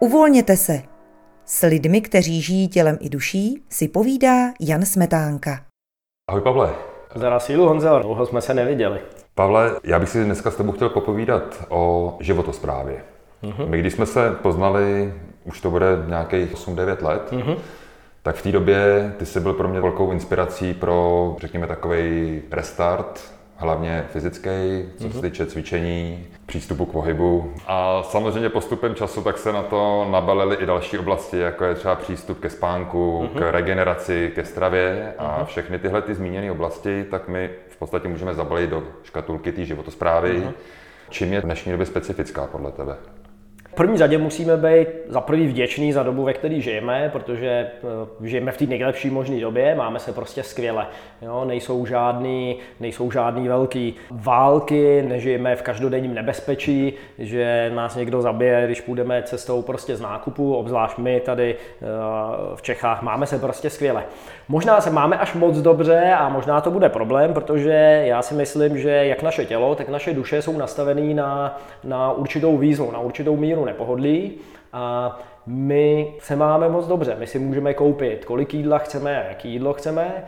Uvolněte se. S lidmi, kteří žijí tělem i duší, si povídá Jan Smetánka. Ahoj Pavle. Za sílu Honzo, dlouho jsme se neviděli. Pavle, já bych si dneska s tebou chtěl popovídat o životosprávě. Mm-hmm. My když jsme se poznali, už to bude nějakých 8-9 let, mm-hmm. tak v té době ty jsi byl pro mě velkou inspirací pro, řekněme, takový restart hlavně fyzický, co se mhm. týče cvičení, přístupu k pohybu. A samozřejmě postupem času tak se na to nabalily i další oblasti, jako je třeba přístup ke spánku, uh-huh. k regeneraci, ke stravě a uh-huh. všechny tyhle ty zmíněné oblasti, tak my v podstatě můžeme zabalit do škatulky té životosprávy. Uh-huh. Čím je v dnešní době specifická podle tebe? První řadě musíme být za prvý vděční za dobu, ve které žijeme, protože eh, žijeme v té nejlepší možné době, máme se prostě skvěle. Jo? Nejsou, žádný, nejsou žádný velký války, nežijeme v každodenním nebezpečí, že nás někdo zabije, když půjdeme cestou prostě z nákupu, obzvlášť my tady eh, v Čechách, máme se prostě skvěle. Možná se máme až moc dobře a možná to bude problém, protože já si myslím, že jak naše tělo, tak naše duše jsou nastavený na, na určitou výzvu, na určitou míru nepohodlí a my se máme moc dobře, my si můžeme koupit, kolik jídla chceme, jaký jídlo chceme,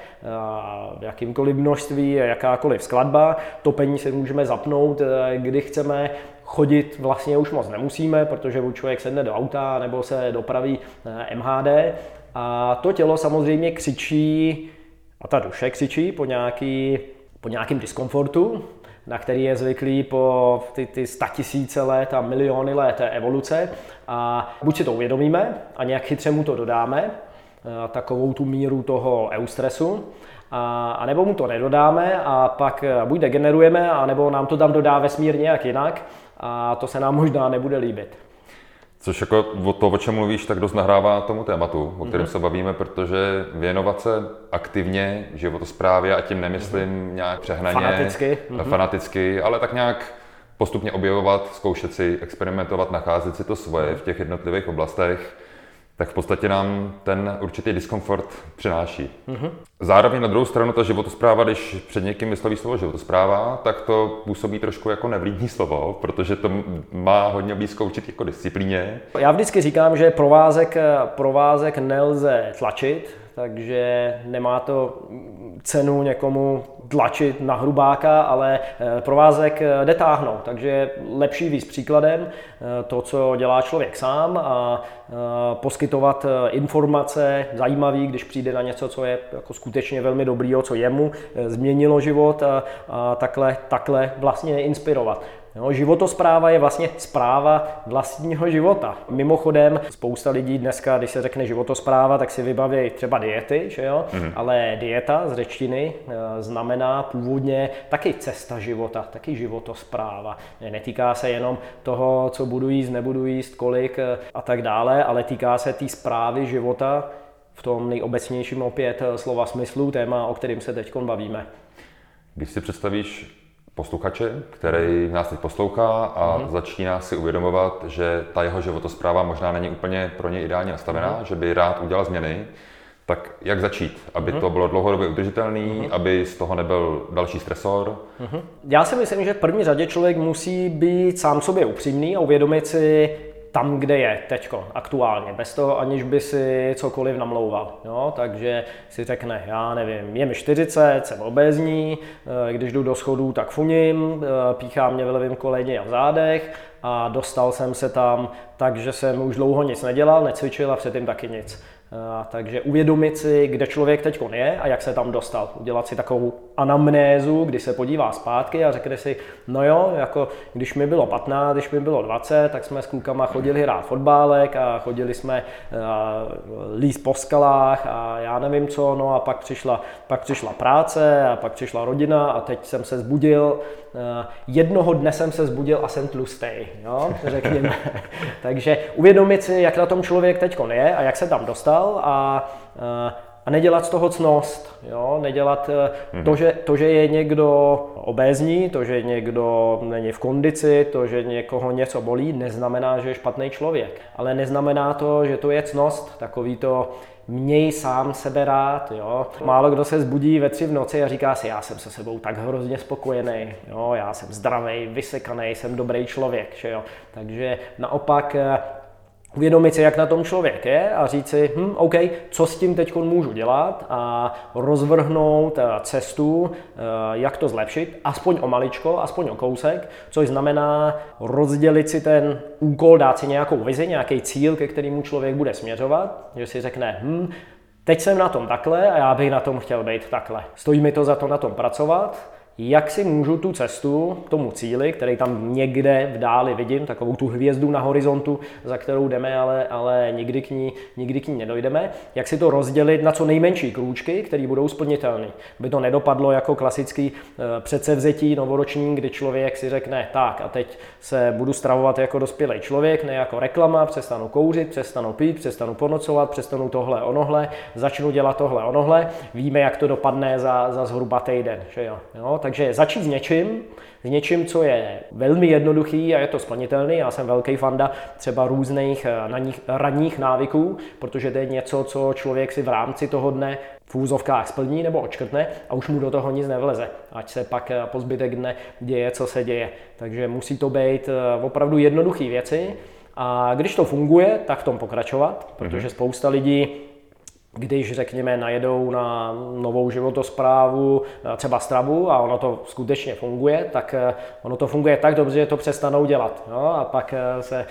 v jakýmkoliv množství, jakákoliv skladba, topení si můžeme zapnout, eh, kdy chceme, chodit vlastně už moc nemusíme, protože člověk sedne do auta nebo se dopraví eh, MHD a to tělo samozřejmě křičí, a ta duše křičí po, nějaký, po nějakým diskomfortu, na který je zvyklý po ty, ty tisíce let a miliony let evoluce. A buď si to uvědomíme a nějak chytře mu to dodáme, eh, takovou tu míru toho eustresu, a, a nebo mu to nedodáme a pak eh, buď degenerujeme, a nebo nám to tam dodá vesmír nějak jinak a to se nám možná nebude líbit. Což jako o to, o čem mluvíš, tak dost nahrává tomu tématu, o kterém mm-hmm. se bavíme, protože věnovat se aktivně životosprávě, a tím nemyslím mm-hmm. nějak přehnaně, fanaticky. Mm-hmm. fanaticky, ale tak nějak postupně objevovat, zkoušet si, experimentovat, nacházet si to svoje v těch jednotlivých oblastech, tak v podstatě nám ten určitý diskomfort přináší. Mm-hmm. Zároveň na druhou stranu ta životospráva, když před někým vysloví slovo životospráva, tak to působí trošku jako nevlídní slovo, protože to má hodně blízko určitě jako disciplíně. Já vždycky říkám, že provázek, provázek nelze tlačit, takže nemá to cenu někomu tlačit na hrubáka, ale eh, provázek eh, jde táhnout. Takže lepší víc příkladem eh, to, co dělá člověk sám a poskytovat informace zajímavý, když přijde na něco, co je jako skutečně velmi dobrýho, co jemu změnilo život a, a takhle, takhle vlastně inspirovat. Jo, životospráva je vlastně zpráva vlastního života. Mimochodem, spousta lidí dneska, když se řekne životospráva, tak si vybaví třeba diety, že jo? Mm. ale dieta z řečtiny e, znamená původně taky cesta života, taky životospráva. Netýká se jenom toho, co budu jíst, nebudu jíst, kolik e, a tak dále, ale týká se té tý zprávy života v tom nejobecnějším opět e, slova smyslu, téma, o kterým se teď bavíme. Když si představíš posluchače, který nás teď poslouchá a mm-hmm. začíná si uvědomovat, že ta jeho životospráva možná není úplně pro ně ideálně nastavená, mm-hmm. že by rád udělal změny, tak jak začít, aby mm-hmm. to bylo dlouhodobě udržitelné, mm-hmm. aby z toho nebyl další stresor? Mm-hmm. Já si myslím, že v první řadě člověk musí být sám sobě upřímný a uvědomit si, tam, kde je teďko, aktuálně, bez toho, aniž by si cokoliv namlouval. Jo? Takže si řekne, já nevím, je mi 40, jsem obézní, eh, když jdu do schodů, tak funím, eh, píchá mě v levém koleně a v zádech a dostal jsem se tam, takže jsem už dlouho nic nedělal, necvičil a předtím taky nic. Takže uvědomit si, kde člověk teď je a jak se tam dostal. Udělat si takovou anamnézu, kdy se podívá zpátky a řekne si, no jo, jako když mi bylo 15, když mi bylo 20, tak jsme s klukama chodili hrát fotbálek a chodili jsme líst po skalách a já nevím co, no a pak přišla, pak přišla práce a pak přišla rodina a teď jsem se zbudil, jednoho dne jsem se zbudil a jsem tlustý, jo, řekněme. Takže uvědomit si, jak na tom člověk teď je a jak se tam dostal, a, a nedělat z toho cnost, jo? nedělat mm-hmm. to, že, to, že je někdo obézní, to, že někdo není v kondici, to, že někoho něco bolí, neznamená, že je špatný člověk. Ale neznamená to, že to je cnost, takový to měj sám sebe rád. Jo? Málo kdo se zbudí ve tři v noci a říká si, já jsem se sebou tak hrozně spokojený, jo? já jsem zdravý, vysekaný, jsem dobrý člověk. Že jo? Takže naopak uvědomit si, jak na tom člověk je a říct si, hm, OK, co s tím teď můžu dělat a rozvrhnout eh, cestu, eh, jak to zlepšit, aspoň o maličko, aspoň o kousek, což znamená rozdělit si ten úkol, dát si nějakou vizi, nějaký cíl, ke kterému člověk bude směřovat, že si řekne, hm, teď jsem na tom takhle a já bych na tom chtěl být takhle. Stojí mi to za to na tom pracovat, jak si můžu tu cestu k tomu cíli, který tam někde v dáli vidím, takovou tu hvězdu na horizontu, za kterou jdeme, ale, ale nikdy, k ní, nikdy k ní nedojdeme, jak si to rozdělit na co nejmenší krůčky, které budou splnitelné. Aby to nedopadlo jako klasický eh, předsevzetí novoroční, kdy člověk si řekne, tak a teď se budu stravovat jako dospělý člověk, ne jako reklama, přestanu kouřit, přestanu pít, přestanu ponocovat, přestanu tohle onohle, začnu dělat tohle onohle. Víme, jak to dopadne za, za zhruba týden. Že jo? Jo? Takže začít s něčím, s něčím, co je velmi jednoduchý a je to splnitelný. Já jsem velký fanda třeba různých eh, na nich, ranních návyků, protože to je něco, co člověk si v rámci toho dne v úzovkách splní nebo očkrtne a už mu do toho nic nevleze, ať se pak eh, po zbytek dne děje, co se děje. Takže musí to být eh, opravdu jednoduché věci a když to funguje, tak v tom pokračovat, protože mhm. spousta lidí když řekněme najedou na novou životosprávu, eh, třeba stravu a ono to skutečně funguje, tak eh, ono to funguje tak dobře, že to přestanou dělat no, a pak eh, se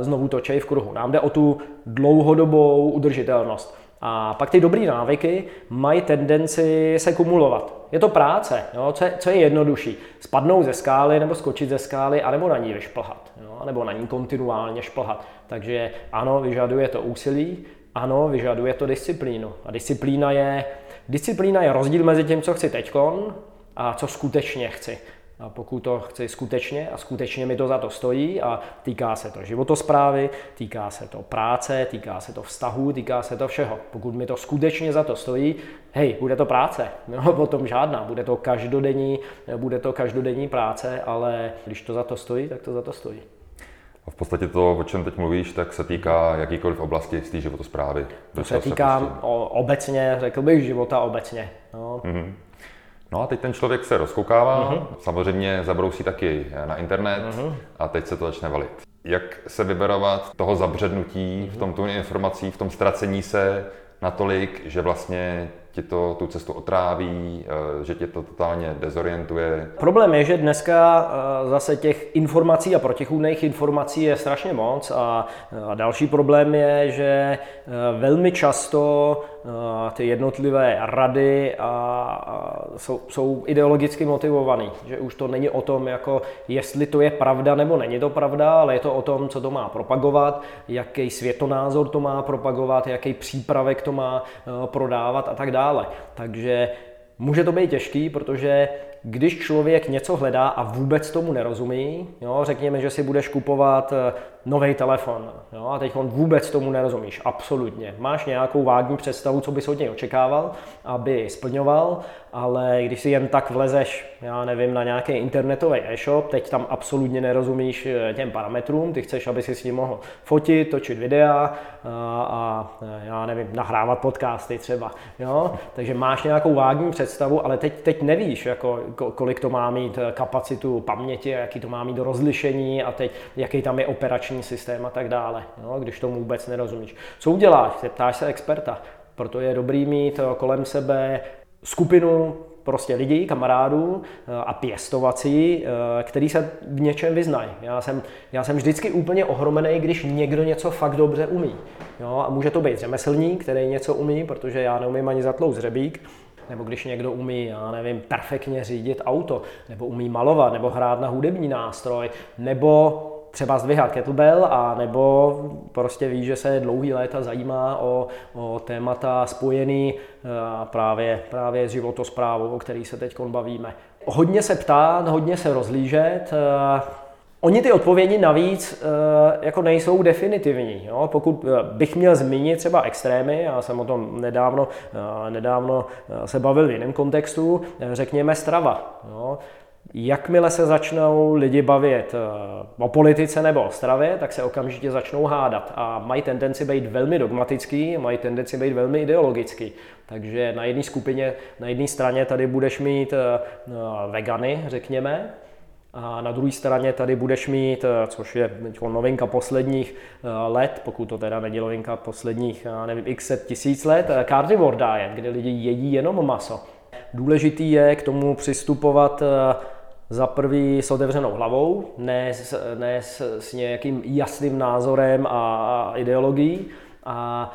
znovu točí v kruhu. Nám jde o tu dlouhodobou udržitelnost. A pak ty dobré návyky mají tendenci se kumulovat. Je to práce, jo? Co, je, co je jednodušší? Spadnout ze skály nebo skočit ze skály, anebo na ní vyšplhat, jo? nebo na ní kontinuálně šplhat. Takže ano, vyžaduje to úsilí, ano, vyžaduje to disciplínu. A disciplína je, disciplína je rozdíl mezi tím, co chci teďkon a co skutečně chci. A pokud to chci skutečně a skutečně mi to za to stojí a týká se to životosprávy, týká se to práce, týká se to vztahu, týká se to všeho. Pokud mi to skutečně za to stojí, hej, bude to práce, no, potom žádná, bude to každodenní, bude to každodenní práce, ale když to za to stojí, tak to za to stojí. A v podstatě to, o čem teď mluvíš, tak se týká jakýkoliv oblasti z té životosprávy. To se týká se obecně, řekl bych, života obecně. No. Mm-hmm. No a teď ten člověk se rozkoukává, mm-hmm. samozřejmě zabrousí taky na internet mm-hmm. a teď se to začne valit. Jak se vyberovat toho zabřednutí mm-hmm. v tom tu informací, v tom ztracení se natolik, že vlastně ti to tu cestu otráví, eh, že tě to totálně dezorientuje. Problém je, že dneska eh, zase těch informací a protichůdných informací je strašně moc a, a další problém je, že eh, velmi často ty jednotlivé rady a, jsou, jsou ideologicky motivovaný, že už to není o tom, jako jestli to je pravda nebo není to pravda, ale je to o tom, co to má propagovat, jaký světonázor to má propagovat, jaký přípravek to má prodávat a tak dále dále. Takže může to být těžký, protože když člověk něco hledá a vůbec tomu nerozumí, jo, řekněme, že si budeš kupovat eh, nový telefon jo, a teď on vůbec tomu nerozumíš, absolutně. Máš nějakou vágní představu, co bys od něj očekával, aby splňoval, ale když si jen tak vlezeš, já nevím, na nějaký internetový e-shop, teď tam absolutně nerozumíš eh, těm parametrům, ty chceš, aby si s ním mohl fotit, točit videa a, a já nevím, nahrávat podcasty třeba, jo? takže máš nějakou vágní představu, ale teď, teď nevíš, jako, kolik to má mít eh, kapacitu paměti, jaký to má mít rozlišení a teď jaký tam je operační systém a tak dále, jo? když tomu vůbec nerozumíš. Co uděláš? Ptáš se experta. Proto je dobrý mít eh, kolem sebe skupinu prostě lidí, kamarádů eh, a pěstovací, který se v něčem vyznají. Já jsem, já jsem vždycky úplně ohromený, když někdo něco fakt dobře umí. Jo, a může to být řemeslník, který něco umí, protože já neumím ani zatlout zřebík, nebo když někdo umí, já nevím, perfektně řídit auto, nebo umí malovat, nebo hrát na hudební nástroj, nebo třeba zdvihat kettlebell, a nebo prostě ví, že se dlouhý léta zajímá o, o témata spojený eh, právě, právě s životosprávou, o který se teď bavíme. Hodně se ptát, hodně se rozlížet, eh, Oni ty odpovědi navíc eh, jako nejsou definitivní. Jo? Pokud bych měl zmínit třeba extrémy, já jsem o tom nedávno, nedávno se bavil v jiném kontextu, řekněme strava. Jo? Jakmile se začnou lidi bavit o politice nebo o stravě, tak se okamžitě začnou hádat a mají tendenci být velmi dogmatický, mají tendenci být velmi ideologický. Takže na jedné skupině, na jedné straně tady budeš mít vegany, řekněme, A na druhé straně tady budeš mít, eh, což je novinka posledních eh, let, pokud to teda není novinka posledních, nevím, x set tisíc let, carnivore diet, kde lidi jedí jenom maso. Důležitý je k tomu přistupovat za prvý s otevřenou hlavou, ne s, ne s, s nějakým jasným názorem a ideologií a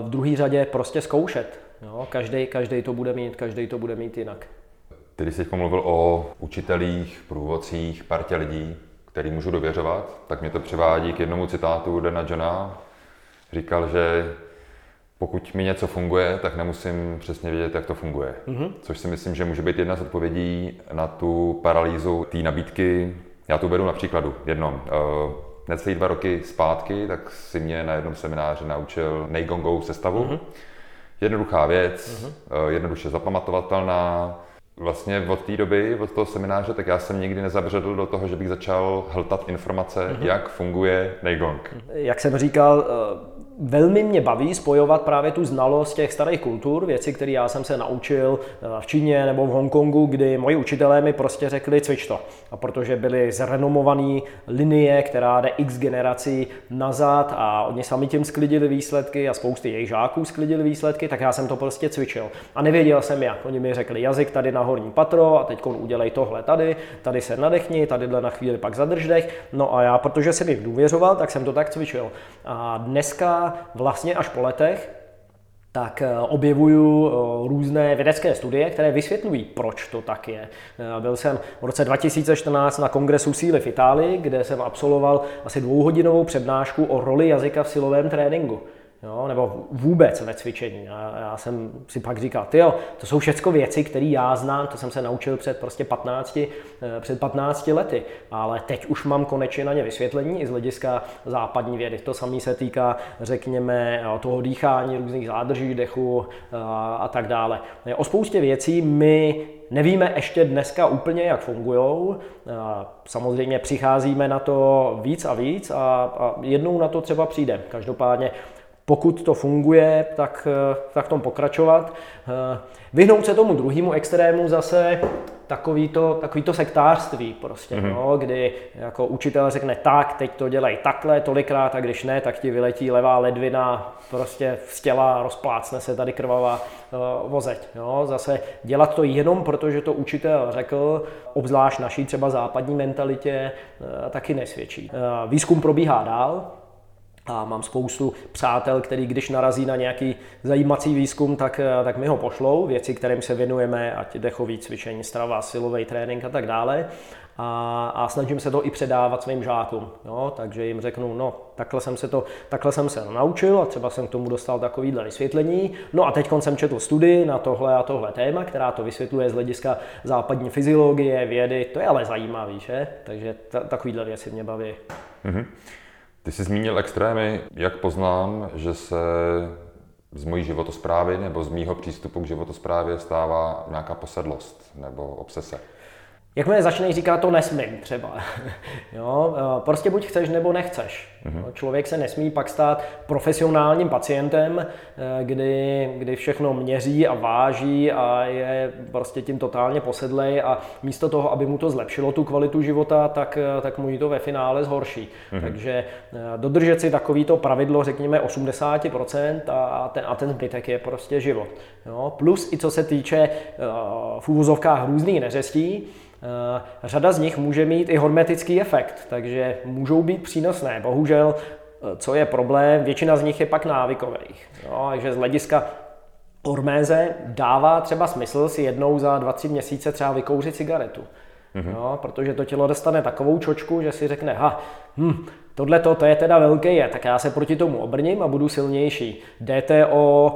v druhé řadě prostě zkoušet. Každý, to bude mít, každý to bude mít jinak. Ty jsi mluvil o učitelích, průvodcích, partě lidí, který můžu dověřovat, tak mě to přivádí k jednomu citátu Dana Johna. Říkal, že pokud mi něco funguje, tak nemusím přesně vědět, jak to funguje. Mm-hmm. Což si myslím, že může být jedna z odpovědí na tu paralýzu té nabídky. Já to uvedu na příkladu jednom. Uh, necelý dva roky zpátky, tak si mě na jednom semináři naučil Neigongovou sestavu. Mm-hmm. Jednoduchá věc, mm-hmm. uh, jednoduše zapamatovatelná, vlastně od té doby, od toho semináře, tak já jsem nikdy nezabředl do toho, že bych začal hltat informace, mm-hmm. jak funguje Neigong. Jak jsem říkal, eh, velmi mě baví spojovat právě tu znalost těch starých kultur, věci, které já jsem se naučil eh, v Číně nebo v Hongkongu, kdy moji učitelé mi prostě řekli cvič to. A protože byly zrenomované linie, která jde x generací nazad a oni sami tím sklidili výsledky a spousty jejich žáků sklidili výsledky, tak já jsem to prostě cvičil. A nevěděl jsem jak. Oni mi řekli jazyk tady na horní patro a teď udělej tohle tady, tady se nadechni, tadyhle na chvíli pak zadrž dech. No a já, protože jsem jim důvěřoval, tak jsem to tak cvičil. A dneska vlastně až po letech tak eh, objevuju eh, různé vědecké studie, které vysvětlují, proč to tak je. Eh, byl jsem v roce 2014 na kongresu síly v Itálii, kde jsem absolvoval asi dvouhodinovou přednášku o roli jazyka v silovém tréninku jo, nebo vůbec ve cvičení. A já jsem si pak říkal, ty to jsou všechno věci, které já znám, to jsem se naučil před prostě 15, eh, před 15 lety, ale teď už mám konečně na ně vysvětlení i z hlediska západní vědy. To samé se týká, řekněme, toho dýchání, různých zádrží dechu eh, a tak dále. O spoustě věcí my Nevíme ještě dneska úplně, jak fungují. Samozřejmě přicházíme na to víc a víc a, a jednou na to třeba přijde. Každopádně pokud to funguje, tak, eh, tak v tom pokračovat. Eh, vyhnout se tomu druhému extrému zase takový to, takový to sektářství prostě, mm-hmm. no, kdy jako učitel řekne tak, teď to dělej takhle tolikrát a když ne, tak ti vyletí levá ledvina prostě z těla, rozplácne se tady krvavá uh, vozeď. No. Zase dělat to jenom protože to učitel řekl, obzvlášť naší třeba západní mentalitě, uh, taky nesvědčí. Uh, výzkum probíhá dál, a mám spoustu přátel, který když narazí na nějaký zajímací výzkum, tak, eh, tak mi ho pošlou, věci, kterým se věnujeme, ať dechový cvičení, strava, silový trénink a tak dále. A, a snažím se to i předávat svým žákům. Jo? Takže jim řeknu, no, takhle jsem se to takhle jsem se naučil a třeba jsem k tomu dostal takovýhle vysvětlení. No a teď jsem četl studii na tohle a tohle téma, která to vysvětluje z hlediska západní fyziologie, vědy. To je ale zajímavý, že? Takže ta, takovýhle věci mě baví. Mm-hmm. Ty jsi zmínil extrémy. Jak poznám, že se z mojí životosprávy nebo z mýho přístupu k životosprávě stává nějaká posedlost nebo obsese? Jakmile začneš říkat to nesmím třeba. jo, eh, prostě buď chceš nebo nechceš. Mm-hmm. Člověk se nesmí pak stát profesionálním pacientem, eh, kdy, kdy všechno měří a váží a je prostě tím totálně posedlej a místo toho, aby mu to zlepšilo tu kvalitu života, tak, eh, tak mu to ve finále zhorší. Mm-hmm. Takže dodržet si takovýto pravidlo, řekněme 80% a ten, a ten zbytek je prostě život. Jo? Plus i co se týče v úvozovkách různých neřestí, řada z nich může mít i hormetický efekt, takže můžou být přínosné. Bohužel, eh, co je problém, většina z nich je pak návykových. Jo, takže z hlediska horméze dává třeba smysl si jednou za 2-3 měsíce třeba vykouřit cigaretu. Mm-hmm. Jo, protože to tělo dostane takovou čočku, že si řekne, ha, hm, tohle to je teda velké je, tak já se proti tomu obrním a budu silnější. DTO,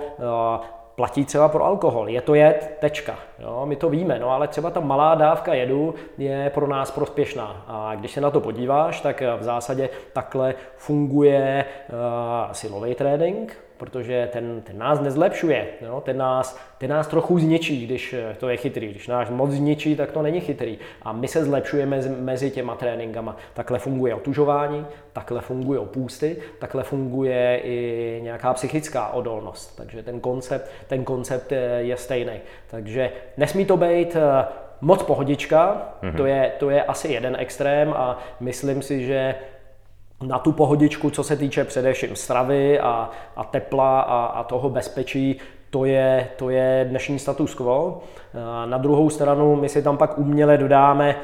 platí třeba pro alkohol. Je to jed, tečka. Jo, my to víme, no ale třeba ta malá dávka jedu je pro nás prospěšná. A když se na to podíváš, tak v zásadě takhle funguje uh, silový trénink, protože ten, ten nás nezlepšuje, jo? Ten, nás, ten nás trochu zničí, když eh, to je chytrý. Když nás moc zničí, tak to není chytrý. A my se zlepšujeme mezi, těma tréninkama. Takhle funguje otužování, takhle fungují půsty, takhle funguje i nějaká psychická odolnost. Takže ten koncept, ten koncept je stejný. Takže nesmí to být eh, moc pohodička, mm-hmm. to, je, to je asi jeden extrém a myslím si, že na tu pohodičku, co se týče především stravy a, a tepla a, a toho bezpečí, to je, to je dnešní status quo. Na druhou stranu my si tam pak uměle dodáme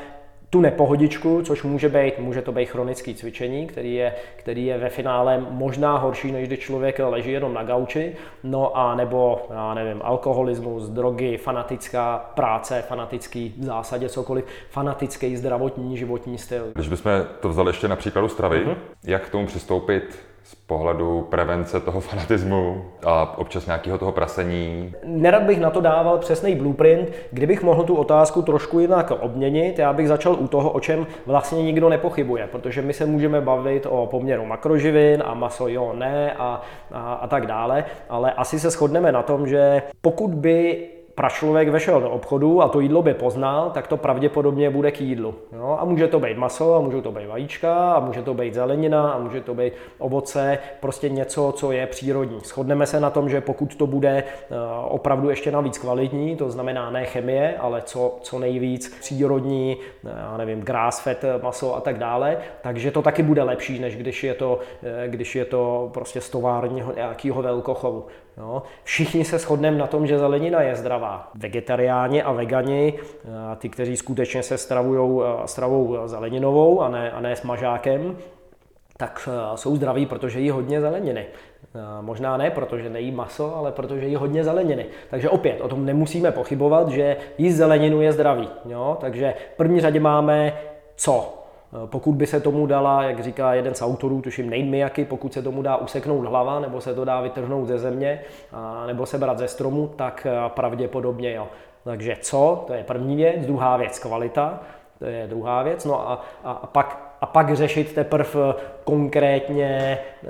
tu nepohodičku, což může být, může to být chronický cvičení, který je, který je ve finále možná horší, než když člověk leží jenom na gauči, no a nebo, já nevím, alkoholismus, drogy, fanatická práce, fanatický v zásadě cokoliv, fanatický zdravotní životní styl. Když bychom to vzali ještě na příkladu stravy, uh-huh. jak k tomu přistoupit z pohledu prevence toho fanatismu a občas nějakého toho prasení. Nerad bych na to dával přesný blueprint, kdybych mohl tu otázku trošku jinak obměnit, já bych začal u toho, o čem vlastně nikdo nepochybuje, protože my se můžeme bavit o poměru makroživin a maso jo, ne a, a, a tak dále, ale asi se shodneme na tom, že pokud by pračlověk vešel do obchodu a to jídlo by poznal, tak to pravděpodobně bude k jídlu. Jo? A může to být maso, a může to být vajíčka, a může to být zelenina, a může to být ovoce, prostě něco, co je přírodní. Shodneme se na tom, že pokud to bude eh, opravdu ještě navíc kvalitní, to znamená ne chemie, ale co, co nejvíc přírodní, eh, já nevím, grass fed maso a tak dále, takže to taky bude lepší, než když je to, eh, když je to prostě z továrního nějakého velkochovu. Jo. Všichni se shodneme na tom, že zelenina je zdravá. Vegetariáni a vegani, a ty, kteří skutečně se stravují stravou zeleninovou a ne, a ne s mažákem, tak jsou zdraví, protože jí hodně zeleniny. Možná ne, protože nejí maso, ale protože jí hodně zeleniny. Takže opět, o tom nemusíme pochybovat, že jíst zeleninu je zdravý. Jo? Takže v první řadě máme co? Eh, pokud by se tomu dala, jak říká jeden z autorů, tuším Nate Miyaki, pokud se tomu dá useknout hlava, nebo se to dá vytrhnout ze země, nebo se brát ze stromu, tak eh, pravděpodobně jo. Takže co? To je první věc. Druhá věc, kvalita. To je druhá věc. No a, a, a pak a pak řešit teprve konkrétně, eh,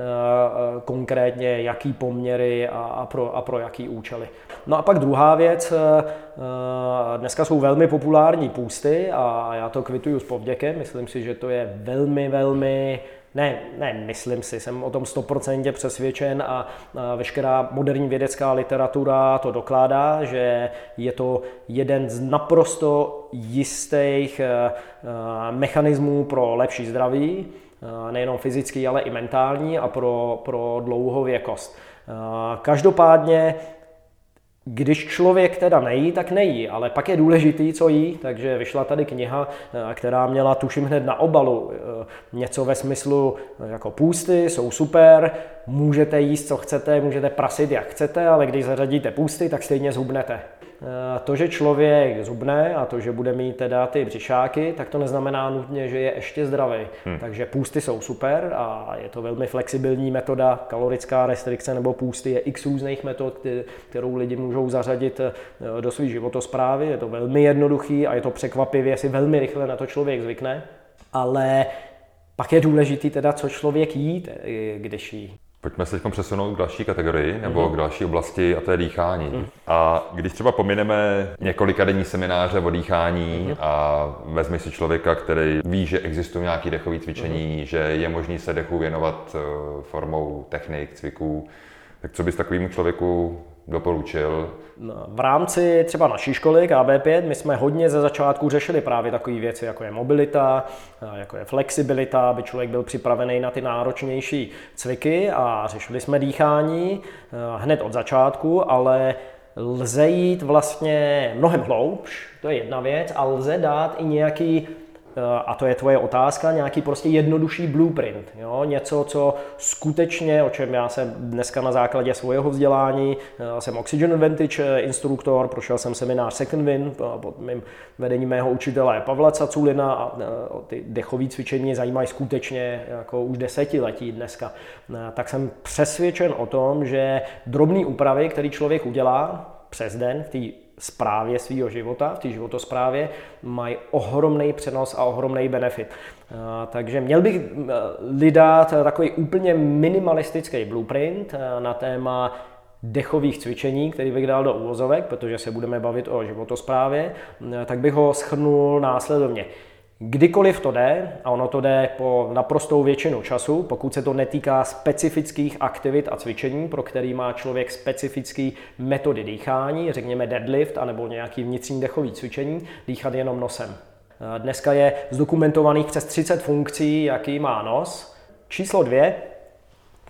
konkrétně jaký poměry a, pro, a pro jaký účely. No a pak druhá věc, eh, eh, dneska jsou velmi populární půsty a já to kvituju s povděkem, myslím si, že to je velmi, velmi ne, ne, myslím si, jsem o tom 100% přesvědčen a, veškerá moderní vědecká literatura to dokládá, že je to jeden z naprosto jistých uh, mechanismů pro lepší zdraví, uh, nejenom fyzický, ale i mentální a pro, pro dlouhověkost. Uh, každopádně když člověk teda nejí, tak nejí, ale pak je důležitý, co jí, takže vyšla tady kniha, eh, která měla, tuším hned na obalu, eh, něco ve smyslu eh, jako půsty, jsou super, můžete jíst, co chcete, můžete prasit, jak chcete, ale když zařadíte půsty, tak stejně zhubnete. Eh, to, že člověk zubne a to, že bude mít teda ty břišáky, tak to neznamená nutně, že je ještě zdravý. Hmm. Takže půsty jsou super a je to velmi flexibilní metoda. Kalorická restrikce nebo půsty je x různých metod, kterou lidi můžou zařadit eh, do své životosprávy. Je to velmi jednoduchý a je to překvapivě, si velmi rychle na to člověk zvykne. Ale pak je důležitý teda, co člověk jí, když jí. Pojďme se teď přesunout k další kategorii nebo mm-hmm. k další oblasti a to je dýchání. Mm. A když třeba pomineme několika denní semináře o dýchání mm. a vezmi si člověka, který ví, že existují nějaké dechové cvičení, mm. že je možný se dechu věnovat eh, formou technik, cviků, tak co bys takovému člověku doporučil? No, v rámci třeba naší školy KB5 my jsme hodně ze začátku řešili právě takové věci, jako je mobilita, jako je flexibilita, aby člověk byl připravený na ty náročnější cviky a řešili jsme dýchání hned od začátku, ale lze jít vlastně mnohem hloubš, to je jedna věc, a lze dát i nějaký a to je tvoje otázka, nějaký prostě jednodušší blueprint. Jo? Něco, co skutečně, o čem já jsem dneska na základě svého vzdělání, eh, jsem Oxygen Advantage eh, instruktor, prošel jsem seminář Second Win pod mým vedením mého učitele Pavla Caculina a ty dechové cvičení zajímají skutečně jako už desetiletí dneska. Tak jsem přesvědčen o tom, že drobné úpravy, které člověk udělá přes den v té správě svého života, v té životosprávě, mají ohromný přenos a ohromný benefit. Takže měl bych lidat takový úplně minimalistický blueprint na téma dechových cvičení, který bych dal do úvozovek, protože se budeme bavit o životosprávě, tak bych ho schrnul následovně. Kdykoliv to jde, a ono to jde po naprostou většinu času, pokud se to netýká specifických aktivit a cvičení, pro který má člověk specifické metody dýchání, řekněme deadlift anebo nějaký vnitřní dechový cvičení, dýchat jenom nosem. Dneska je zdokumentovaných přes 30 funkcí, jaký má nos. Číslo dvě,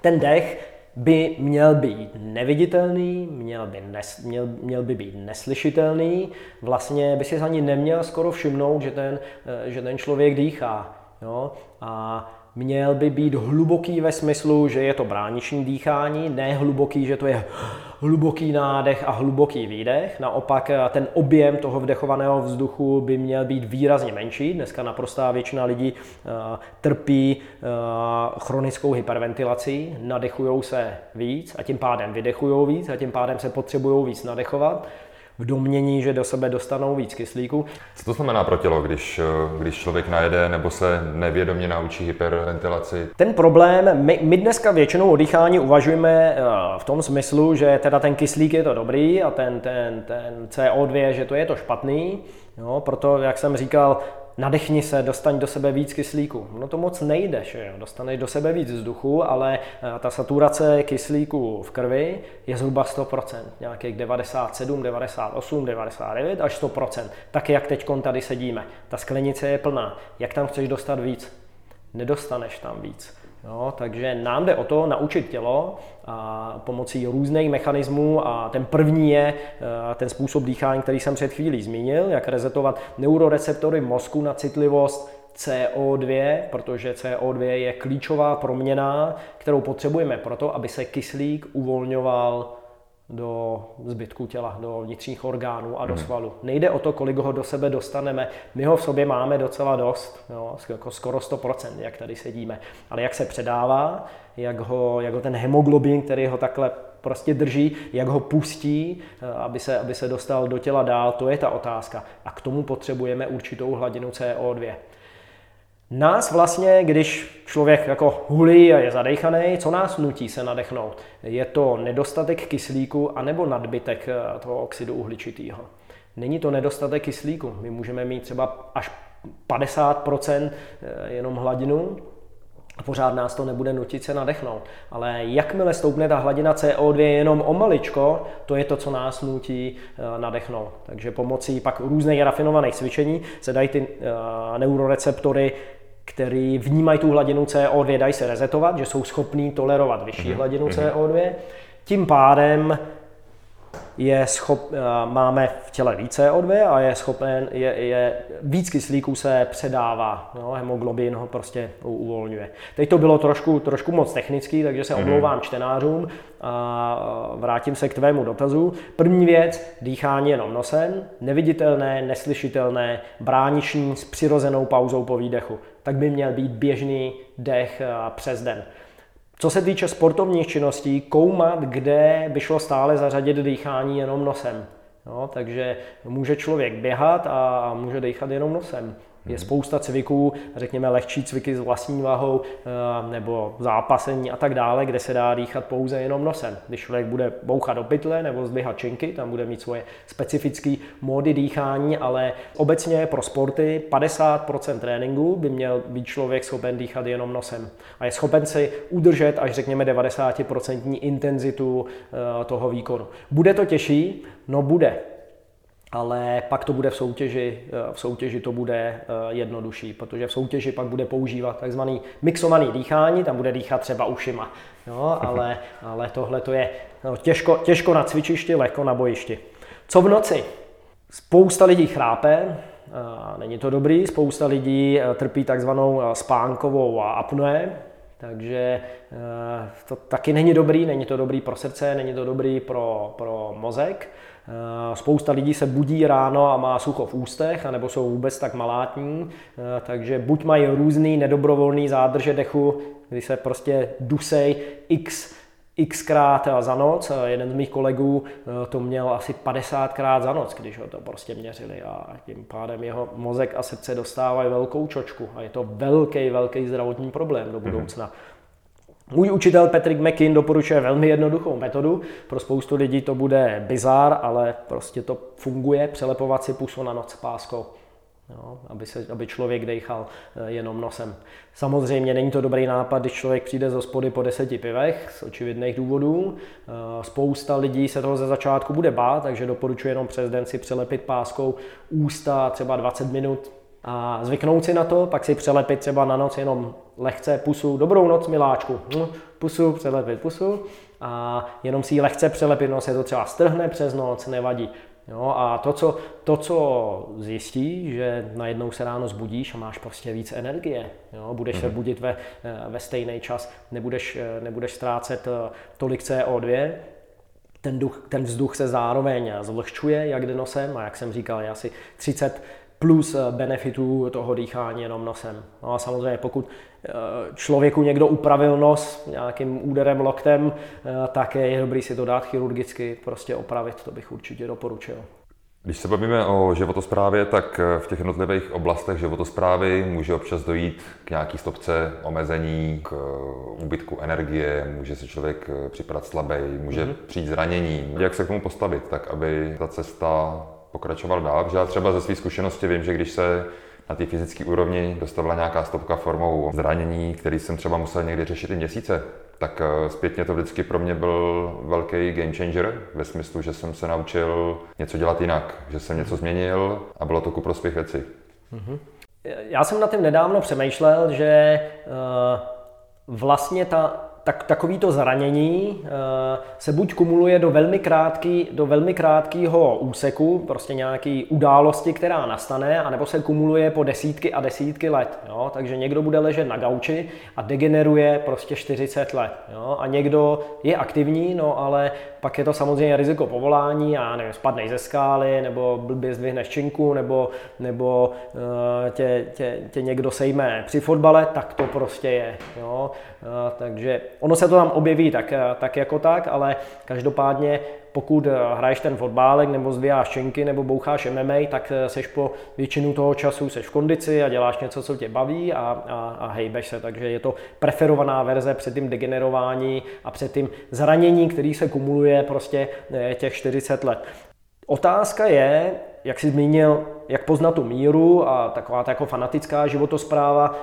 ten dech by měl být neviditelný, měl by, nes, měl, měl by být neslyšitelný, vlastně by si ani neměl skoro všimnout, že ten, eh, že ten člověk dýchá. Jo? A měl by být hluboký ve smyslu, že je to brániční dýchání, ne hluboký, že to je hluboký nádech a hluboký výdech. Naopak eh, ten objem toho vdechovaného vzduchu by měl být výrazně menší. Dneska naprostá většina lidí uh, trpí uh, chronickou hyperventilací, nadechují se víc a tím pádem vydechují víc a tím pádem se potřebují víc nadechovat v domění, že do sebe dostanou víc kyslíku. Co to znamená pro tělo, když, když člověk najede nebo se nevědomě naučí hyperventilaci? Ten problém, my, my dneska většinou o dýchání uvažujeme eh, v tom smyslu, že teda ten kyslík je to dobrý a ten, ten, ten CO2, že to je to špatný. Jo, proto, jak jsem říkal, nadechni se, dostaň do sebe víc kyslíku. No to moc nejde, že jo? dostaneš do sebe víc vzduchu, ale eh, ta saturace kyslíku v krvi je zhruba 100%, nějakých 97, 98, 99 až 100%. Tak jak teď tady sedíme. Ta sklenice je plná. Jak tam chceš dostat víc? Nedostaneš tam víc. Jo, takže nám jde o to naučit tělo a pomocí různých mechanismů a ten první je eh, ten způsob dýchání, který jsem před chvílí zmínil, jak rezetovat neuroreceptory mozku na citlivost CO2, protože CO2 je klíčová proměna, kterou potřebujeme proto, aby se kyslík uvolňoval do zbytku těla, do vnitřních orgánů a do mhm. svalu. Nejde o to, kolik ho do sebe dostaneme. My ho v sobě máme docela dost, jo, jako skoro 100%, jak tady sedíme. Ale jak se předává, jak ho, jak ho ten hemoglobin, který ho takhle prostě drží, jak ho pustí, eh, aby se, aby se dostal do těla dál, to je ta otázka. A k tomu potřebujeme určitou hladinu CO2. Nás vlastně, když člověk jako hulí a je zadejchaný, co nás nutí se nadechnout? Je to nedostatek kyslíku anebo nadbytek eh, toho oxidu uhličitého? Není to nedostatek kyslíku. My můžeme mít třeba až 50% eh, jenom hladinu, a pořád nás to nebude nutit se nadechnout. Ale jakmile stoupne ta hladina CO2 jenom o maličko, to je to, co nás nutí eh, nadechnout. Takže pomocí pak různých rafinovaných cvičení se dají ty neuroreceptory který vnímají tu hladinu CO2, dají se rezetovat, že jsou schopní tolerovat vyšší mm-hmm. hladinu mhm. CO2. Tím pádem je schop, eh, máme v těle více O2 a je schopen, je, je víc kyslíků se předává, no, hemoglobin ho prostě uvolňuje. Teď to bylo trošku, trošku moc technický, takže se mhm. omlouvám čtenářům a vrátím se k tvému dotazu. První věc, dýchání jenom nosem, neviditelné, neslyšitelné, brániční s přirozenou pauzou po výdechu. Tak by měl být běžný dech eh, přes den. Co se týče sportovních činností, koumat, kde by šlo stále zařadit dýchání jenom nosem. No, takže může člověk běhat a může dýchat jenom nosem. Je spousta cviků, řekněme lehčí cviky s vlastní váhou eh, nebo zápasení a tak dále, kde se dá dýchat pouze jenom nosem. Když člověk bude bouchat do pytle nebo zdvihat činky, tam bude mít svoje specifické módy dýchání, ale obecně pro sporty 50% tréninku by měl být člověk schopen dýchat jenom nosem. A je schopen si udržet až řekněme 90% intenzitu eh, toho výkonu. Bude to těžší? No bude ale pak to bude v soutěži, eh, v soutěži to bude eh, jednodušší, protože v soutěži pak bude používat takzvaný mixovaný dýchání, tam bude dýchat třeba ušima, jo, ale, ale tohle to je no, těžko, těžko na cvičišti, lehko na bojišti. Co v noci? Spousta lidí chrápe, není to dobrý, spousta lidí eh, trpí takzvanou spánkovou apnoe, takže to taky není dobrý, není to dobrý pro srdce, není to dobrý pro, pro mozek. Eh, spousta lidí se budí ráno a má sucho v ústech, anebo jsou vůbec tak malátní, eh, takže buď mají různý nedobrovolný zádrže dechu, kdy se prostě dusej x xkrát za noc. Jeden z mých kolegů eh, to měl asi 50krát za noc, když ho to prostě měřili a tím pádem jeho mozek a srdce dostávají velkou čočku a je to velký, velký zdravotní problém do budoucna. Mm-hmm. Můj učitel Patrick McKin doporučuje velmi jednoduchou metodu. Pro spoustu lidí to bude bizár, ale prostě to funguje. Přelepovat si pusu na noc páskou. Jo, aby, se, aby člověk dechal eh, jenom nosem. Samozřejmě není to dobrý nápad, když člověk přijde z hospody po deseti pivech z očividných důvodů. Eh, spousta lidí se toho ze začátku bude bát, takže doporučuji jenom přes den si přelepit páskou ústa třeba 20 minut a zvyknout si na to, pak si přelepit třeba na noc jenom lehce pusu. Dobrou noc, miláčku. Hm, pusu, přelepit pusu a jenom si ji lehce přelepit, no se to třeba strhne přes noc, nevadí. Jo, a to co, to, co zjistí, že najednou se ráno zbudíš a máš prostě víc energie, jo, budeš mm-hmm. se mhm. budit ve, ve stejný čas, nebudeš, nebudeš ztrácet eh, tolik CO2, ten, duch, ten vzduch se zároveň zlehčuje, jak jde nosem a jak jsem říkal, je asi 30 plus eh, benefitů toho dýchání jenom nosem. No a samozřejmě pokud eh, člověku někdo upravil nos nějakým úderem loktem, eh, tak je dobrý si to dát chirurgicky, prostě opravit, to bych určitě doporučil. Když se bavíme o životosprávě, tak v těch jednotlivých oblastech životosprávy může občas dojít k nějaký stopce omezení, k úbytku energie, může se člověk připadat slabý, může mm-hmm. přijít zranění. Jak se k tomu postavit, tak aby ta cesta pokračoval dál, protože já třeba ze své zkušenosti vím, že když se na té fyzické úrovni dostavila nějaká stopka formou zranění, který jsem třeba musel někdy řešit i měsíce, tak eh, zpětně to vždycky pro mě byl velký game changer, ve smyslu, že jsem se naučil něco dělat jinak, že jsem něco změnil a bylo to ku prospěch věci. Mm-hmm. Já jsem na tím nedávno přemýšlel, že uh, vlastně ta tak takovýto zranění eh, se buď kumuluje do velmi, krátký, do velmi krátkého úseku, prostě nějaký události, která nastane, anebo se kumuluje po desítky a desítky let. Jo? Takže někdo bude ležet na gauči a degeneruje prostě 40 let. Jo? A někdo je aktivní, no ale pak je to samozřejmě riziko povolání, a nevím, spadnej ze skály, nebo blbě zdvihneš činku, nebo, nebo uh, tě, tě, tě, někdo sejme při fotbale, tak to prostě je. Jo? Uh, takže ono se to tam objeví tak, tak jako tak, ale každopádně pokud hraješ ten fotbálek nebo zvíjáš činky nebo boucháš MMA, tak seš po většinu toho času seš v kondici a děláš něco, co tě baví a, a, a hejbeš se. Takže je to preferovaná verze před tím degenerování a před tím zranění, který se kumuluje prostě eh, těch 40 let. Otázka je, jak jsi zmínil, jak poznat tu míru a taková ta jako fanatická životospráva,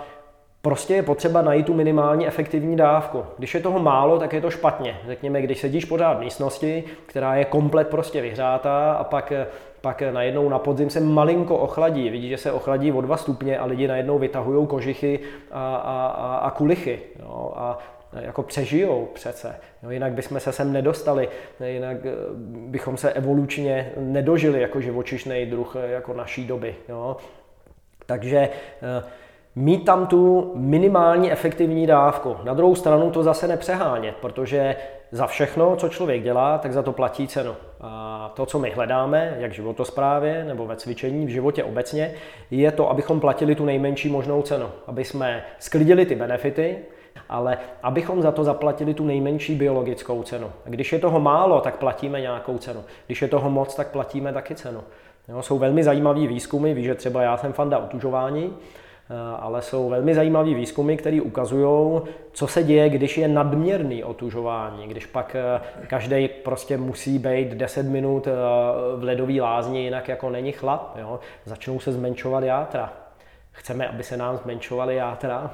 Prostě je potřeba najít tu minimální efektivní dávku. Když je toho málo, tak je to špatně. Řekněme, když sedíš pořád v místnosti, která je komplet prostě vyhřátá a pak, pak najednou na podzim se malinko ochladí. Vidíš, že se ochladí o 2 stupně a lidi najednou vytahují kožichy a, a, a, a kulichy. Jo? A jako přežijou přece. Jo, jinak bychom se sem nedostali, jinak eh, bychom se evolučně nedožili jako živočišný druh eh, jako naší doby. Jo. Takže eh, mít tam tu minimální efektivní dávku. Na druhou stranu to zase nepřehánět, protože za všechno, co člověk dělá, tak za to platí cenu. A to, co my hledáme, jak v životosprávě nebo ve cvičení, v životě obecně, je to, abychom platili tu nejmenší možnou cenu. Aby jsme sklidili ty benefity, ale abychom za to zaplatili tu nejmenší biologickou cenu. Když je toho málo, tak platíme nějakou cenu. Když je toho moc, tak platíme taky cenu. Jo, jsou velmi zajímavý výzkumy, víš, že třeba já jsem fanda otužování, ale jsou velmi zajímavé výzkumy, které ukazují, co se děje, když je nadměrný otužování, když pak eh, každý prostě musí být 10 minut eh, v ledové lázni, jinak jako není chlap. Jo? Začnou se zmenšovat játra. Chceme, aby se nám zmenšovaly játra?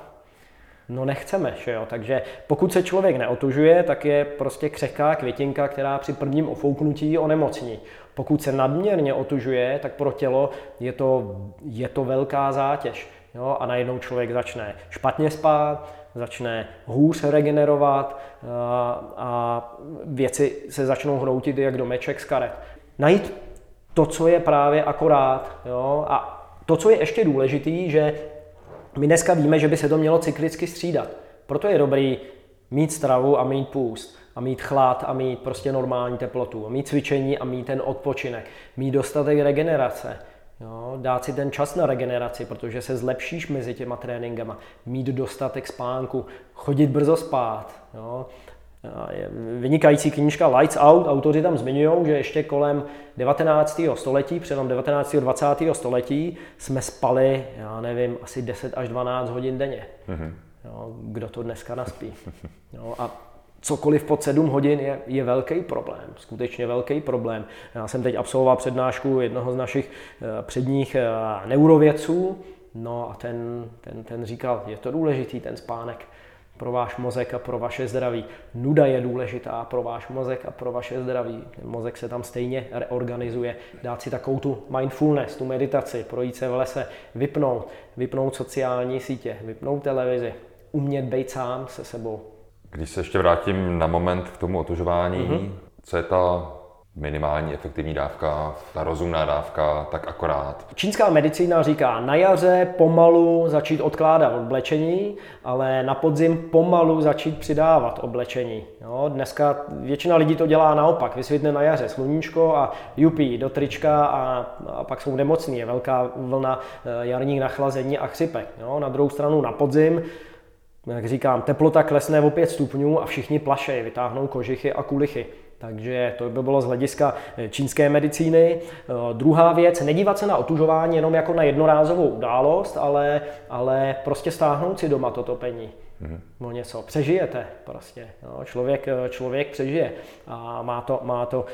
No nechceme, že jo? Takže pokud se člověk neotužuje, tak je prostě křehká květinka, která při prvním ofouknutí onemocní. Pokud se nadměrně otužuje, tak pro tělo je to, je to velká zátěž. Jo, a najednou člověk začne špatně spát, začne hůř regenerovat a, eh, a věci se začnou hroutit jak domeček z karet. Najít to, co je právě akorát. Jo? A to, co je ještě důležitý, že my dneska víme, že by se to mělo cyklicky střídat. Proto je dobrý mít stravu a mít půst a mít chlad a mít prostě normální teplotu, a mít cvičení a mít ten odpočinek, mít dostatek regenerace, Jo, dát si ten čas na regeneraci, protože se zlepšíš mezi těma tréninkama, mít dostatek spánku, chodit brzo spát. Jo. Je vynikající knížka Lights Out, autoři tam zmiňují, že ještě kolem 19. století, přelom 19. a 20. století, jsme spali, já nevím, asi 10 až 12 hodin denně. Mm-hmm. Jo, kdo to dneska naspí? Jo, a cokoliv pod 7 hodin je, je velký problém, skutečně velký problém. Já jsem teď absolvoval přednášku jednoho z našich eh, předních eh, neurovědců, no a ten, ten, ten říkal, je to důležitý ten spánek pro váš mozek a pro vaše zdraví. Nuda je důležitá pro váš mozek a pro vaše zdraví. Ten mozek se tam stejně reorganizuje. Dát si takovou tu mindfulness, tu meditaci, projít se v lese, vypnout, vypnout sociální sítě, vypnout televizi, umět být sám se sebou. Když se ještě vrátím na moment k tomu otužování, mm-hmm. co je ta minimální efektivní dávka, ta rozumná dávka, tak akorát. Čínská medicína říká na jaře pomalu začít odkládat oblečení, ale na podzim pomalu začít přidávat oblečení. Jo, dneska většina lidí to dělá naopak, vysvětne na jaře sluníčko a jupí do trička a, a pak jsou nemocní, je velká vlna eh, jarních nachlazení a chřipek. Jo, na druhou stranu na podzim jak říkám, teplota klesne o 5 stupňů a všichni plašejí, vytáhnou kožichy a kulichy. Takže to by bylo z hlediska eh, čínské medicíny. Eh, druhá věc, nedívat se na otužování jenom jako na jednorázovou událost, ale, ale prostě stáhnout si doma to topení mm-hmm. o něco. Přežijete prostě. No, člověk, člověk přežije a má to, má to uh,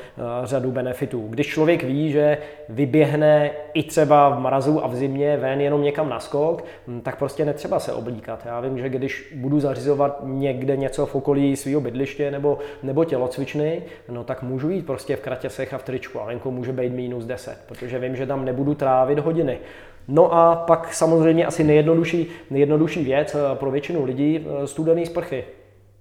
řadu benefitů. Když člověk ví, že vyběhne i třeba v mrazu a v zimě ven jenom někam na skok, hm, tak prostě netřeba se oblíkat. Já vím, že když budu zařizovat někde něco v okolí svého bydliště nebo, nebo tělocvičny, no tak můžu jít prostě v kratěsech a v tričku a venku může být minus 10, protože vím, že tam nebudu trávit hodiny. No a pak samozřejmě asi nejjednodušší, nejjednodušší věc eh, pro většinu lidí eh, studený sprchy.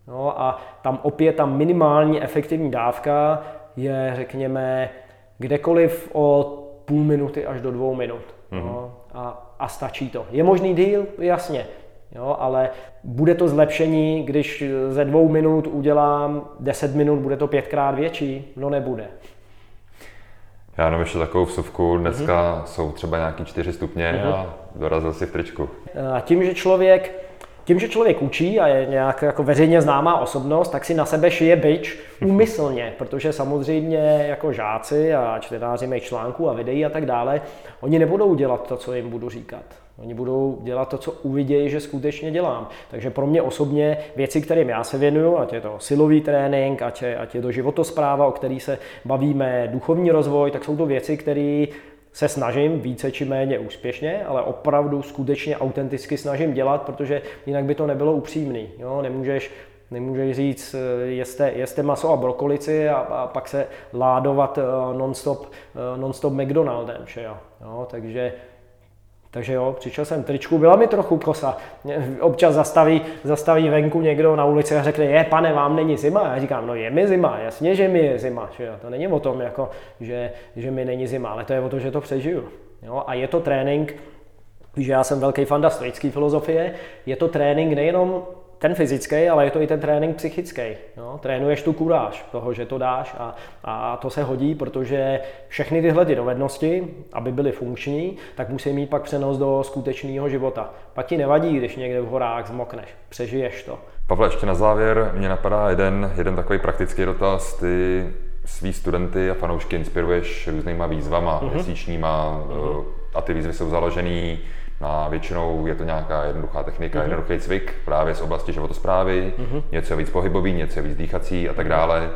No a tam opět ta minimální efektivní dávka je, řekněme, kdekoliv od půl minuty až do dvou minut. Mm-hmm. No, a, a stačí to. Je možný díl? Jasně. Jo, ale bude to zlepšení, když ze dvou minut udělám 10 minut, bude to pětkrát větší? No nebude. Já jenom ještě takovou vsuvku. Dneska mm-hmm. jsou třeba nějaký 4 stupně mm-hmm. a dorazil si v tričku. A tím, že člověk tím, že člověk učí a je nějak jako veřejně známá osobnost, tak si na sebe šije byč úmyslně, protože samozřejmě jako žáci a čtenáři mých článků a videí a tak dále, oni nebudou dělat to, co jim budu říkat. Oni budou dělat to, co uvidějí, že skutečně dělám. Takže pro mě osobně věci, kterým já se věnuju, ať je to silový trénink, ať je, ať je to životospráva, o který se bavíme, duchovní rozvoj, tak jsou to věci, které se snažím více či méně úspěšně, ale opravdu skutečně autenticky snažím dělat, protože jinak by to nebylo upřímný. Jo? Nemůžeš Nemůžeš říct, jeste, jeste maso a brokolici a, a pak se ládovat uh, non-stop, uh, non-stop McDonaldem. Že jo? Jo, takže takže jo, přišel jsem tričku, byla mi trochu kosa. Občas zastaví, zastaví venku někdo na ulici a řekne, je pane, vám není zima. Já říkám, no je mi zima, jasně, že mi je zima. Že? To není o tom, jako, že, že mi není zima, ale to je o tom, že to přežiju. Jo? A je to trénink, že já jsem velký fanda stoické filozofie, je to trénink nejenom ten fyzický, ale je to i ten trénink psychický. No, trénuješ tu kuráž toho, že to dáš a, a to se hodí, protože všechny tyhle ty dovednosti, aby byly funkční, tak musí mít pak přenos do skutečného života. Pak ti nevadí, když někde v horách zmokneš, přežiješ to. Pavle, ještě na závěr mě napadá jeden, jeden takový praktický dotaz. Ty svý studenty a fanoušky inspiruješ různýma výzvama, mm-hmm. měsíčníma, mm-hmm. a ty výzvy jsou založený a většinou je to nějaká jednoduchá technika, mm-hmm. jednoduchý cvik právě z oblasti životosprávy, mm-hmm. něco víc pohybový, něco víc dýchací a tak dále.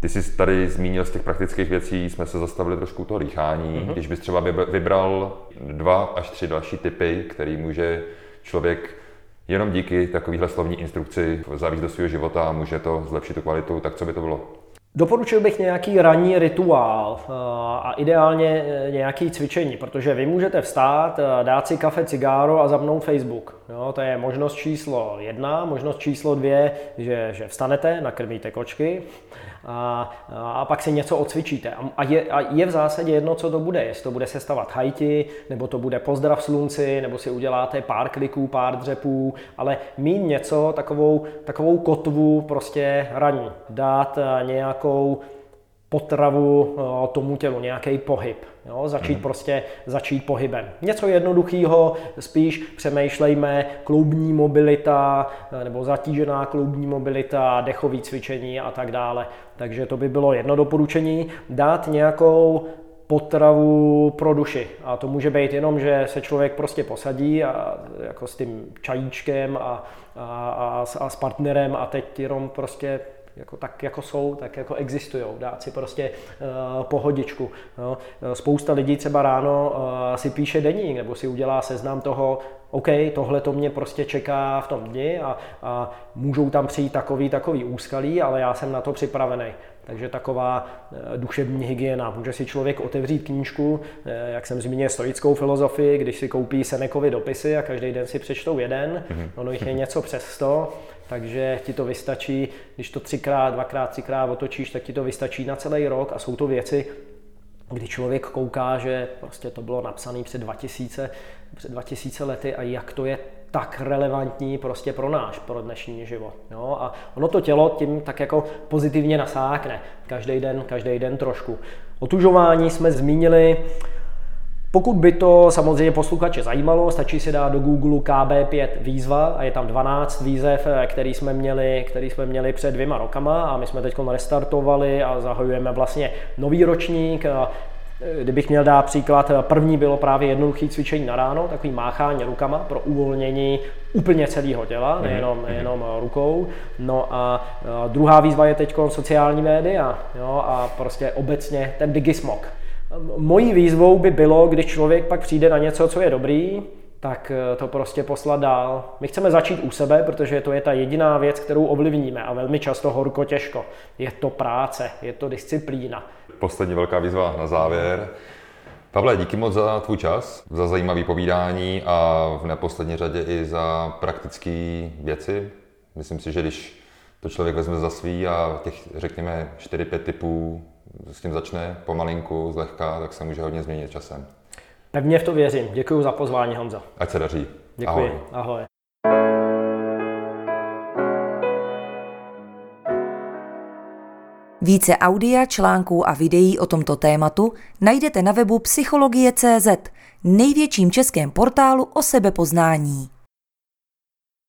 Ty jsi tady zmínil z těch praktických věcí, jsme se zastavili trošku toho dýchání. Mm-hmm. Když bys třeba vybral dva až tři další typy, který může člověk jenom díky takovéhle slovní instrukci zavíst do svého života a může to zlepšit tu kvalitu, tak co by to bylo? Doporučil bych nějaký ranní rituál eh, a ideálně eh, nějaký cvičení, protože vy můžete vstát, eh, dát si kafe, cigáro a zapnout Facebook. Jo, to je možnost číslo jedna. Možnost číslo dvě, že, že vstanete, nakrmíte kočky a, a pak si něco odcvičíte. A je, a je v zásadě jedno, co to bude. Jestli to bude sestavat hajti, nebo to bude pozdrav slunci, nebo si uděláte pár kliků, pár dřepů, ale mít něco, takovou, takovou kotvu prostě raní. Dát nějakou potravu eh, tomu tělu, nějaký pohyb. Jo? Začít hmm. prostě začít pohybem. Něco jednoduchého, spíš přemýšlejme kloubní mobilita eh, nebo zatížená kloubní mobilita, dechový cvičení a tak dále. Takže to by bylo jedno doporučení. Dát nějakou potravu pro duši. A to může být jenom, že se člověk prostě posadí a jako s tím čajíčkem a, a, a, a s partnerem a teď jenom prostě jako tak, jako jsou, tak jako existují. Dát si prostě uh, pohodičku. No. Spousta lidí třeba ráno uh, si píše deník nebo si udělá seznam toho, OK, tohle to mě prostě čeká v tom dni a, a můžou tam přijít takový, takový úskalí, ale já jsem na to připravený. Takže taková eh, duševní hygiena. Může si člověk otevřít knížku, eh, jak jsem zmínil, stoickou filozofii, když si koupí Senekovi dopisy a každý den si přečtou jeden, mm-hmm. ono jich je něco přes sto, takže ti to vystačí, když to třikrát, dvakrát, třikrát otočíš, tak ti to vystačí na celý rok a jsou to věci, kdy člověk kouká, že prostě to bylo napsané před 2000, před 2000 lety a jak to je tak relevantní prostě pro náš, pro dnešní život. Jo? A ono to tělo tím tak jako pozitivně nasákne. Každý den, každý den trošku. Otužování jsme zmínili, pokud by to samozřejmě posluchače zajímalo, stačí si dát do Google KB5 výzva a je tam 12 výzev, který jsme měli, který jsme měli před dvěma rokama a my jsme teď restartovali a zahajujeme vlastně nový ročník. Kdybych měl dát příklad, první bylo právě jednoduché cvičení na ráno, takový máchání rukama pro uvolnění úplně celého těla, mhm, nejenom, mhm. nejenom rukou. No a druhá výzva je teď sociální média jo, a prostě obecně ten digismok. Mojí výzvou by bylo, když člověk pak přijde na něco, co je dobrý, tak eh, to prostě poslat dál. My chceme začít u sebe, protože to je ta jediná věc, kterou ovlivníme a velmi často horko těžko. Je to práce, je to disciplína. Poslední velká výzva na závěr. Pavle, díky moc za tvůj čas, za zajímavé povídání a v neposlední řadě i za praktické věci. Myslím si, že když to člověk vezme za svý a těch, řekněme, 4-5 typů s tím začne pomalinku, zlehka, tak se může hodně změnit časem. Pevně v to věřím. Děkuji za pozvání, Honzo. Ať se daří. Děkuji. Ahoj. Ahoj. Více audia, článků a videí o tomto tématu najdete na webu psychologie.cz, největším českém portálu o sebepoznání.